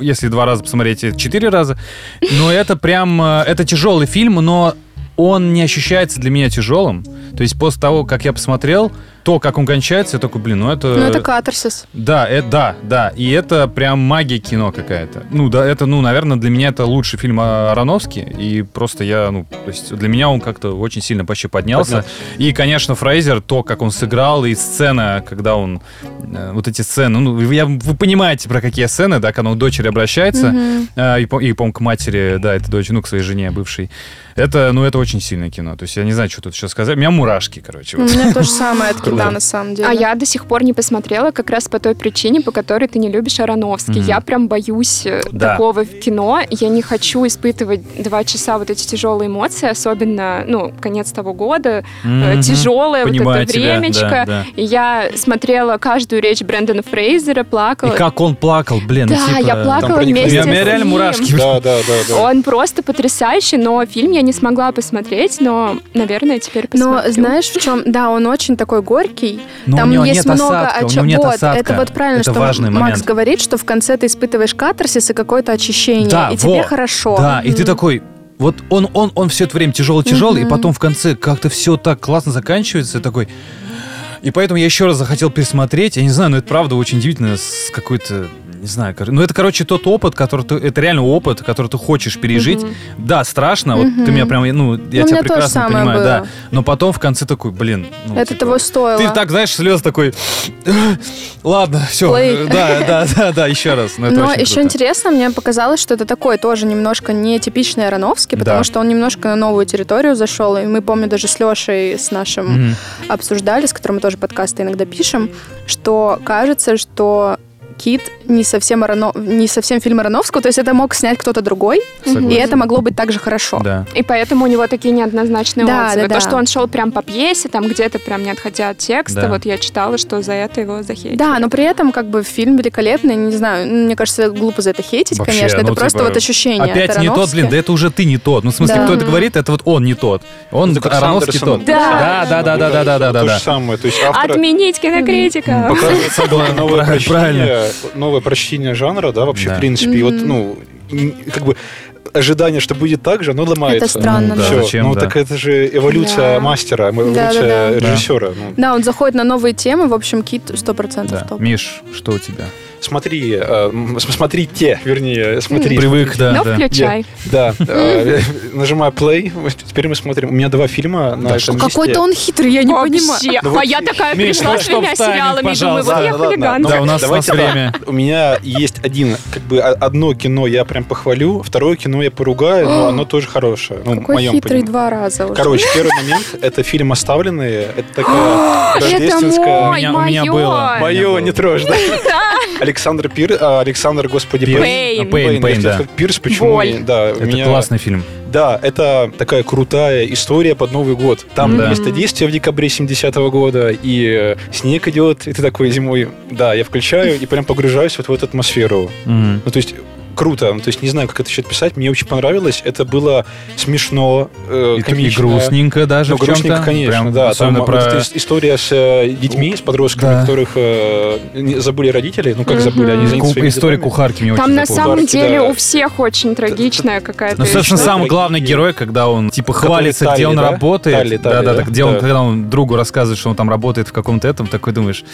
Если два раза посмотреть, четыре раза. Но это прям, э, это тяжелый фильм, но он не ощущается для меня тяжелым. То есть после того, как я посмотрел, то, как он кончается, я такой, блин, ну это... Ну, это катарсис. Да, это, да, да. И это прям магия кино какая-то. Ну, да, это, ну, наверное, для меня это лучший фильм о Аронофске. И просто я, ну, то есть для меня он как-то очень сильно почти поднялся. Поднялся. И, конечно, Фрейзер, то, как он сыграл, и сцена, когда он... э, вот эти сцены, ну, вы- я, вы понимаете, про какие сцены, да, когда он к дочери обращается, Мгм. э, и, по- и, по-моему, к матери, да, это дочь, ну, к своей жене бывшей. Это, ну, это очень сильное кино. То есть я не знаю, что тут сейчас сказать. У меня мурашки, короче. У вот. меня то же самое Круто. кита, на самом деле. А я до сих пор не посмотрела как раз по той причине, по которой ты не любишь Ароновский. Мгм. Я прям боюсь э, Да. такого в кино. Я не хочу испытывать два часа вот эти тяжелые эмоции, особенно, ну, конец того года, Мгм. тяжелое вот Понимаю это тебя, времечко. да, да. И я смотрела каждую речь Брэндона Фрейзера, плакала. И как он плакал, блин, Да, типа, я плакала вместе У меня- у меня с реально мурашки. Да, да, да, да. Он просто потрясающий, но фильм я не смогла посмотреть, но, наверное, теперь Но посмотрю. знаешь, в чем? Да, он очень такой горький. Но Там у него есть нет много осадка, о у него нет вот, осадка. это вот правильно, Это что важный Макс момент. говорит, что в конце ты испытываешь катарсис и какое-то очищение, Да, и тебе во. хорошо. Да, и ты такой, вот он, он, он все это время тяжелый-тяжелый, и Мгм. потом в конце как-то все так классно заканчивается, такой... И поэтому я еще раз захотел пересмотреть. Я не знаю, но это правда очень удивительно с какой-то не знаю, ну это, короче, тот опыт, который ты, это реально опыт, который ты хочешь пережить. Мгм. Да, страшно, вот Мгм. ты меня прям, ну, я Ну, тебя прекрасно понимаю, было. да. Но потом в конце такой, блин, ну, Это типа, того стоило. Ты так, знаешь, слез такой, ладно, все, Play. да, да, да, да, еще раз. Но очень еще круто. интересно, мне показалось, что это такой тоже немножко нетипичный Ароновский, потому Да. что он немножко на новую территорию зашел. И мы, помню, даже с Лешей, с нашим Мгм. обсуждали, с которым мы тоже подкасты иногда пишем, что кажется, что Кит не совсем, Арано... не совсем фильм Ароновского, то есть это мог снять кто-то другой, Согласен. и это могло быть также хорошо. Да. И поэтому у него такие неоднозначные Да, отзывы. да, То, да. что он шел прям по пьесе, там где-то прям не отходя от текста, Да. вот я читала, что за это его захейтили. Да, но при этом как бы фильм великолепный, не знаю, ну, мне кажется, глупо за это хейтить, Вообще, конечно, это ну, просто типа, вот ощущение. Опять не тот, блин, да это уже ты не тот. Ну, в смысле, Да. кто это говорит, это вот он не тот. Он Это Ароновский тот. Да. да, да, да, да, да, да, да, То да. же самое. То есть автор Отменить кинокритика. новое Правильно. Новое прочтение жанра, да, вообще, Да. в принципе. И вот, ну, как бы ожидание, что будет так же, оно ломается. Это странно, Ну, да. Всё. зачем, ну, да. так это же эволюция Да. мастера, эволюция Да-да-да. режиссера. Ну, Да, он заходит на новые темы, в общем, Кит 100% Да. топ. Миш, что у тебя? Смотри, э, смотрите, вернее, смотри. Привык, да, Ну, да. включай. Да, э, нажимаю play, теперь мы смотрим. У меня два фильма на Да этом. Какой-то он хитрый, я не понимаю. Вообще. Ну вот, А я такая Миш, пришла ну с что тремя сериалами, думаю, вот я хулиган. Да, у нас время. У меня есть один, как бы о- одно кино я прям похвалю, второе кино я поругаю, но оно тоже хорошее. Ну, Какой моем хитрый понимании. два раза уже. Короче, первый момент это фильм «Оставленные». Это такая Это рождественская... мой, меня моё. было. Мое, не трожь, да? Александр Пир, а, Александр, господи, Пирс. Пейн. А, Пейн, я Пейн, хотел да. Пирс, почему? Боль. Да, Это меня- классный фильм. Да, это такая крутая история под Новый год. Там Да. место действия в декабре 70-го года, и э, снег идет, и ты такой зимой, да, я включаю и прям погружаюсь вот в эту атмосферу. Мгм. Ну, то есть круто, ну, то есть не знаю, как это еще описать, мне очень понравилось, это было смешно, э, И, и комично. грустненько даже Ну, грустненько, конечно, Прям да. Там Особенно вот про... эта ис- история с э, детьми, с подростками, Да. которых э, не- забыли родители, ну, как забыли, они заняты ку- своими История делами. кухарки мне Там очень на запомнилась. самом Кухарки, деле да. у всех очень трагичная какая-то Ну, собственно, самый главный герой, когда он типа Который хвалится, Талли, где он да? работает. Талли, да, Талли, да, да? так, где он, Да. когда он другу рассказывает, что он там работает в каком-то этом, такой думаешь,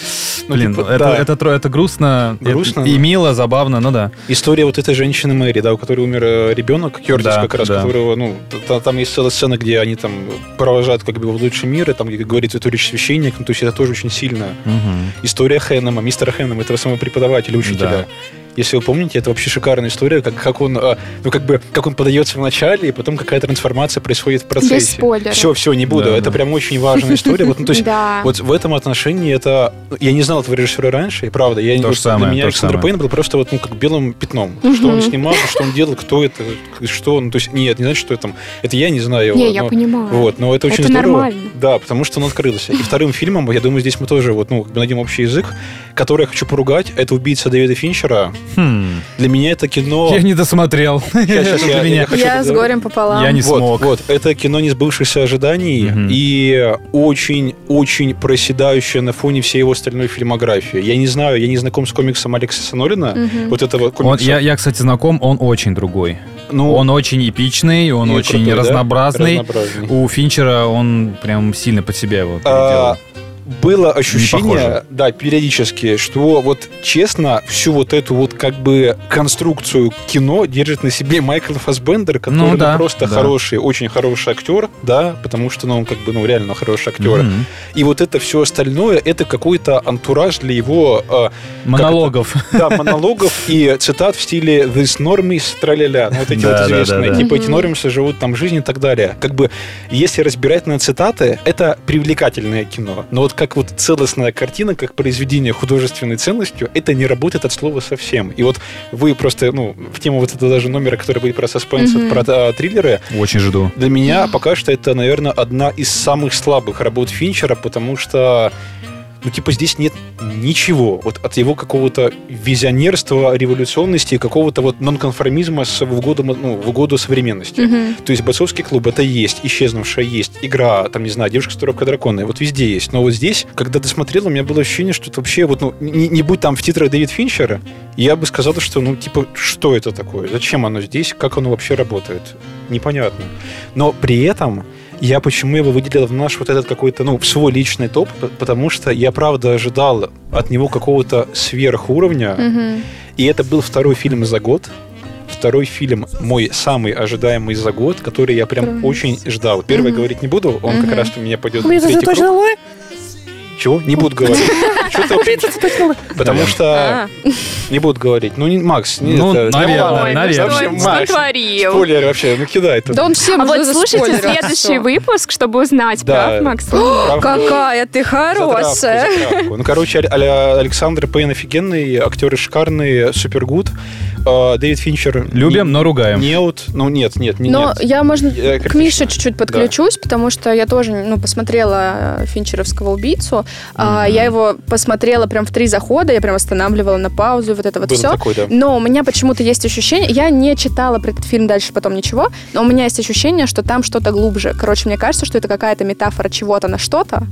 Ну, блин, типа, это, да. это, тро- это грустно, Грустно, и, и да. мило, забавно, ну да. История вот этой женщины Мэри, да, у которой умер э, ребенок, Кертис Да, как раз, да. которого, ну, т- там есть целая сцена, где они там провожают как бы в лучший мир, и там где говорит эту речь священник, ну, то есть это тоже очень сильно. Мгм. История Хэннема, мистера Хэннема, этого самого преподавателя, учителя. Если вы помните, это вообще шикарная история, как, как он, а, ну, как бы, как он подается в начале, и потом какая трансформация происходит в процессе. Без спойлеров. Все, все, не буду. Да, это да. прям очень важная история. Вот, ну, то есть, Да. вот в этом отношении это... Я не знал этого режиссера раньше, и правда, я То вот самое, для меня Александр. Пейн был просто вот, ну, как белым пятном. Что он снимал, что он делал, кто это, что он... То есть, нет, не значит, что это... Это я не знаю его. Не, я понимаю. Вот, но это очень Это здорово. нормально. Да, потому что он открылся. И вторым фильмом, я думаю, здесь мы тоже вот, ну, найдем общий язык, который я хочу поругать, это «Убийца Дэвида Финчера». Хм. Для меня это кино... Я не досмотрел. Щас, Для я- меня. я хочу Я с горем пополам. Я не вот, смог. Вот, это кино не сбывшихся ожиданий Мгм. и очень-очень проседающее на фоне всей его остальной фильмографии. Я не знаю, я не знаком с комиксом Алекса Нолина, Мгм. вот этого Он- комикса. я, я, кстати, знаком, он очень другой. ну, Он очень эпичный, он очень крутой, да? разнообразный. Разнообразный. У Финчера он прям сильно под себя его А, переделал. Было ощущение, да, периодически, что вот честно всю вот эту вот как бы конструкцию кино держит на себе Майкл Фассбендер, который Ну ну, да, просто да. хороший, очень хороший актер, да, потому что ну, он как бы ну реально хороший актер. Мгм. И вот это все остальное, это какой-то антураж для его э, Монологов. да, монологов и цитат в стиле «This normies, траля-ля». Ну, вот эти Да, вот известные. да, да. Типа эти нормисы живут там жизнь и так далее. Как бы, если разбирать на цитаты, это привлекательное кино. Но вот как вот целостная картина, как произведение художественной ценностью, это не работает от слова совсем. И вот вы просто, ну, в тему вот этого даже номера, который будет про саспенс, Мгм. про а, триллеры, Очень жду. для меня пока что это, наверное, одна из самых слабых работ Финчера, потому что ну, типа, здесь нет ничего вот от его какого-то визионерства, революционности, какого-то вот нонконформизма с, в, угоду, ну, в угоду современности. Мгм. То есть бойцовский клуб это есть, исчезнувшая есть, игра, там, не знаю, девушка с коробкой дракона, вот везде есть. Но вот здесь, когда ты смотрел, у меня было ощущение, что это вообще, вот, ну, не, не будь там в титрах Дэвид Финчера, я бы сказал, что, ну, типа, что это такое? Зачем оно здесь? Как оно вообще работает? Непонятно. Но при этом я почему его выделил в наш вот этот какой-то, ну, в свой личный топ, потому что я, правда, ожидал от него какого-то сверхуровня, Мгм. и это был второй фильм за год. Второй фильм мой самый ожидаемый за год, который я прям Круто. очень ждал. Первый Мгм. говорить не буду, он как Мгм. раз у меня пойдет в третий круг. Чего? Не буду говорить. Потому что А, не буду говорить. Ну, не, Макс, не Ну, наверное, ну наверное. что, Вообще, что Макс, творил? Спойлер вообще, ну кидай. Да он всем А вот слушайте следующий выпуск, чтобы узнать, Да. прав, Макс? Какая ты хорошая. Ну, короче, Александр Пейн офигенный, актеры шикарные, супергуд. А, Дэвид Финчер... Любим, не- но ругаем. Неут, ну нет, нет, не Но нет. я, можно, Я к. Мише чуть-чуть подключусь, потому что я тоже ну, посмотрела э, Финчеровского убийцу. А, Я его посмотрела прям в три захода, я прям останавливала на паузу, вот это вот Было все. такое, да. Но у меня почему-то есть ощущение, я не читала про этот фильм дальше потом ничего, но у меня есть ощущение, что там что-то глубже. Короче, мне кажется, что это какая-то метафора чего-то на что-то.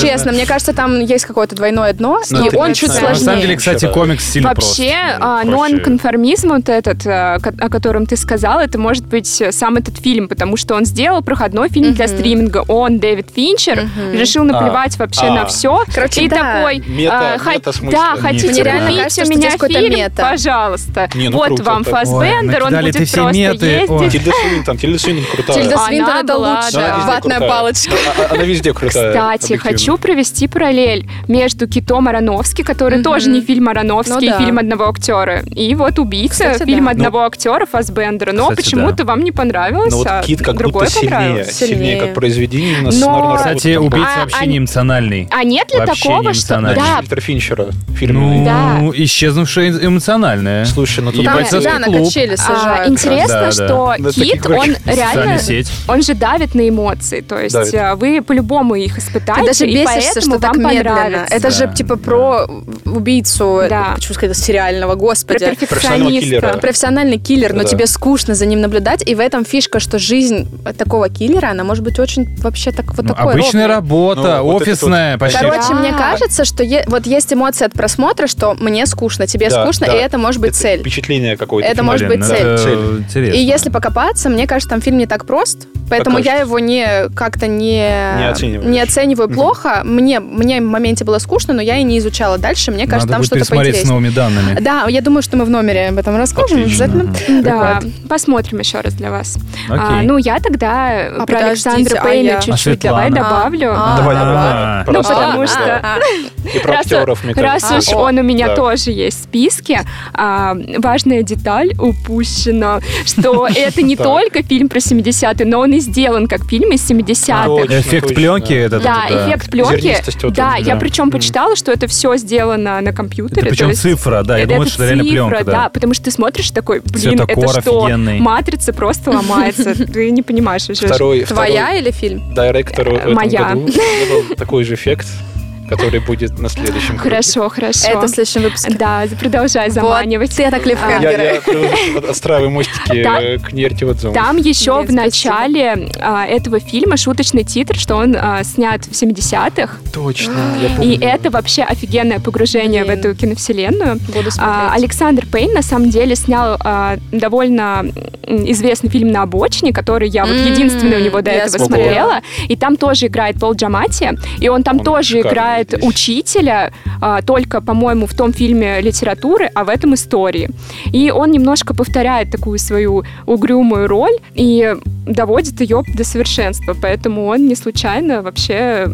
Честно, мне кажется, там есть какое-то двойное дно, Ну, и он чуть знаешь. На сложнее. самом деле, кстати, комикс сильно Вообще, а, Проще. нон-конформизм вот этот, а, ко- о котором ты сказал, это может быть э, сам этот фильм, потому что он сделал проходной фильм для стриминга. Он, Дэвид Финчер, решил наплевать вообще а. на все. Короче, и да. такой, Мета- а, мета-смысл. да, хотите реально купить у меня фильм, мета. пожалуйста. Не, ну вот круто вам. Фассбендер, Ой, он будет просто меты. Ездить. Тильда Свинтон, Тильда Свинтон крутая. Тильда Свинтон это лучше. Ватная палочка. А- Она везде крутая. Кстати, хочу провести параллель между Китом Аронофски, который тоже не фильм Аронофски, Ну фильм одного актера, и вот «Убийца», Кстати, фильм да. одного актера Фассбендера. Но почему-то вам не понравилось, Но вот а Кит как будто сильнее, сильнее, Сильнее. как произведение Но- сценарной Кстати, убийца А, вообще а- не эмоциональный. А нет ли Вообще такого, не что... Да, Фильтр Финчера. Фильм. Ну, Да. исчезнувшая эмоциональная. Слушай, ну тут бойцовский да, на качели а, сажают. интересно, Да, да. что Да, Кит, он реально... Он же давит на эмоции, то есть Давит. а, вы по-любому их испытаете, Ты даже бесишься, что так медленно. Это же Да, типа да. про убийцу, Да. почему сказать, сериального, господи. Киллера. перфекциониста. Профессиональный киллер, но Да. тебе скучно за ним наблюдать, и в этом фишка, что жизнь такого киллера, она может быть очень вообще так вот Ну, такой обычная ровной. работа, Ну, офисная, вот- почти. Короче, Да. мне кажется, что е- вот есть эмоция от просмотра, что мне скучно, тебе Да, скучно, да. и это может быть Это цель. Впечатление какое-то. Это может быть это цель. интересно. И если покопаться, мне кажется, там фильм не так прост, поэтому Пока я его не как-то не, Не не оцениваю плохо. Мне, мне в моменте было скучно, но я и не изучала дальше. Мне кажется, Надо там будет что-то пересмотреть с поинтереснее. новыми данными. Да, я думаю, что мы в номере об этом расскажем. Отлично. Обязательно. Да, Прикольно. посмотрим еще раз для вас. А, ну, я тогда про подождите, Александра а Пейна я? чуть-чуть А давай добавлю. А, Давай, А, давай. Ну, Просто- потому А, что- а, а. И про актеров, мне Раз уж А, он у меня тоже есть в списке, а, важная деталь упущена, что это не только фильм про 70-е, но он и сделан как фильм из 70-х. Точно, Эффект пленки этот. Да, эффект пленки. Да, я причем почитала, что это все сделано на компьютере. Причем цифра, да. Я это думал, что это реально цифра, пленка, да. потому что ты смотришь такой, блин, Цветокор это что? офигенный. Матрица просто ломается. Ты не понимаешь вообще. Второй, Твоя второй или фильм? директор в этом Моя. такой же эффект, который будет на следующем круге. Хорошо, хорошо. Это в следующем выпуске. Да, продолжай заманивать. Вот, это Я, клиффхенгеры. я просто отстраиваю мостики Там- э, к нерти отзывам. Там еще Нет, в начале а, этого фильма шуточный титр, что он а, снят в 70-х. Точно, я помню. И это вообще офигенное погружение Блин. в эту киновселенную. Буду А, смотреть. Александр Пейн на самом деле снял а, довольно известный фильм на обочине, который я вот М, единственный у него до я этого смотрела. И там тоже играет Пол Джамати, и он там тоже шикарный играет здесь. учителя, а, только, по-моему, в том фильме литературы, а в этом истории. И он немножко повторяет такую свою угрюмую роль и доводит ее до совершенства. Поэтому он не случайно вообще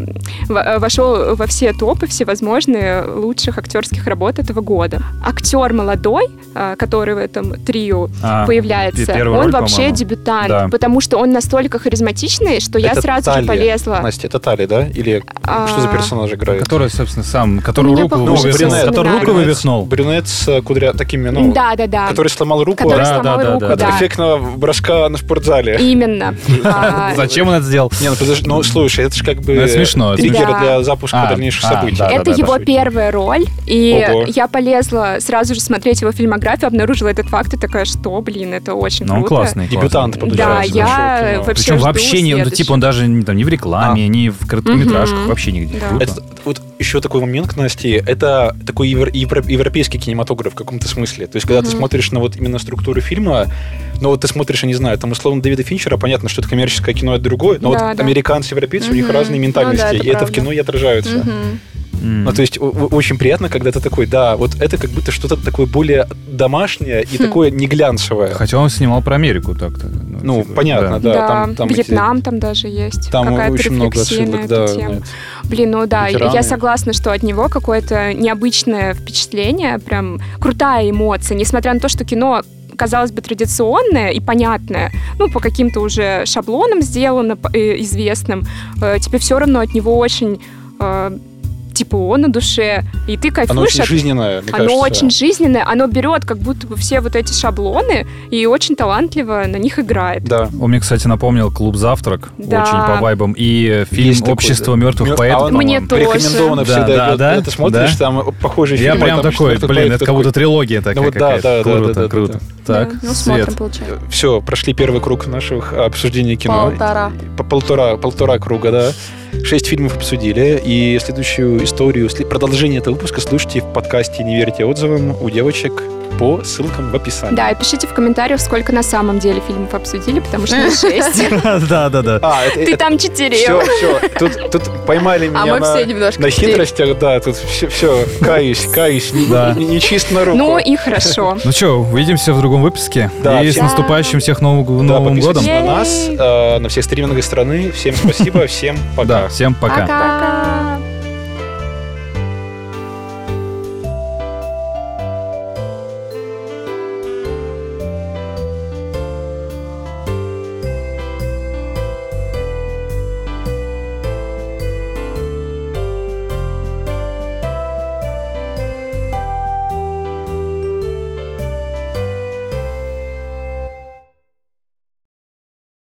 вошел во все топы всевозможные лучших актерских работ этого года. Актер молодой, а, который в этом трио А, появляется, он роль, вообще по-моему. дебютант, Да. потому что он настолько харизматичный, что я Это сразу Талия. же полезла. Настя, это Тали, да? Или А, что за персонаж играет? Который, собственно, сам, который руку вывихнул. брюнет. Который руку вывихнул. Брюнет с кудря такими, ну, Да, да, да. который сломал руку Который Да, от, сломал да, да, руку, да. от да. эффектного броска на спортзале. Именно. А, Зачем он это сделал? Не, ну подожди, ну слушай, это же как бы Ну, смешно, это триггер для запуска А, дальнейших а, событий. Это его первая роль, и я полезла сразу же смотреть его фильмографию, обнаружила этот факт и такая, что, блин, это очень Ну, он круто. классный. Дебютант, классный. Да, получается, я вообще Причем вообще не, ну, типа он даже не, там, в рекламе, ни в короткометражках, вообще нигде. Это вот еще такой момент, Насти, это такой евро- евро- европейский кинематограф в каком-то смысле. То есть, когда ты Мгм. смотришь на вот именно структуру фильма, ну вот ты смотришь, я не знаю, там условно Дэвида Финчера, понятно, что это коммерческое кино, это другое, но Да, вот да. американцы, европейцы, у них разные Ну ментальности, да, это и это в правда. кино и отражаются. Мгм. М. Ну, то есть очень приятно, когда ты такой, да, вот это как будто что-то такое более домашнее и Хм. такое не глянцевое. Хотя он снимал про Америку так-то. Ну, типа, понятно, да. Да, там, там эти- Вьетнам там даже есть. Там Какая-то очень много рефлексия отсылок, на да. Блин, ну да, Ветераны. я согласна, что от него какое-то необычное впечатление, прям крутая эмоция, несмотря на то, что кино казалось бы, традиционное и понятное, ну, по каким-то уже шаблонам сделано, э, известным, э, тебе все равно от него очень э, тепло на душе, и ты Оно кайфуешь очень от жизненное, мне Оно кажется. очень жизненное, оно берет как будто бы все вот эти шаблоны и очень талантливо на них играет. Да. Он мне, кстати, напомнил «Клуб завтрак» Да. очень по вайбам. И фильм Есть такой, «Общество да. мертвых Мёр- поэтов», а он Мне тоже. Рекомендовано Да, всегда да, да, ты смотришь, да. там похожие Я фильмы. прям там такой, блин, это как будто трилогия такая вот да, какая-то. да, да, Круто, да, да, круто. да. Так, Да, ну, Свет. смотрим, получается. Все, прошли первый круг наших обсуждений кино. Полтора. По полтора, полтора круга, да. Шесть фильмов обсудили. И следующую историю, продолжение этого выпуска слушайте в подкасте «Не верьте отзывам» у девочек по ссылкам в описании. Да, и пишите в комментариях, сколько на самом деле фильмов обсудили, потому что не шесть. Да, да, да. А, это, Ты там четыре. Все, все. Тут, тут поймали меня А мы на, все немножко на четыре. хитростях, да. Тут все, все каюсь, каюсь. Не, Да. не- не чист на руку. Ну и хорошо. Ну что, увидимся в другом выпуске. И с наступающим всех Новым, годом. на нас, э, на все стриминги страны. Всем спасибо, всем пока. Да, всем пока. Пока.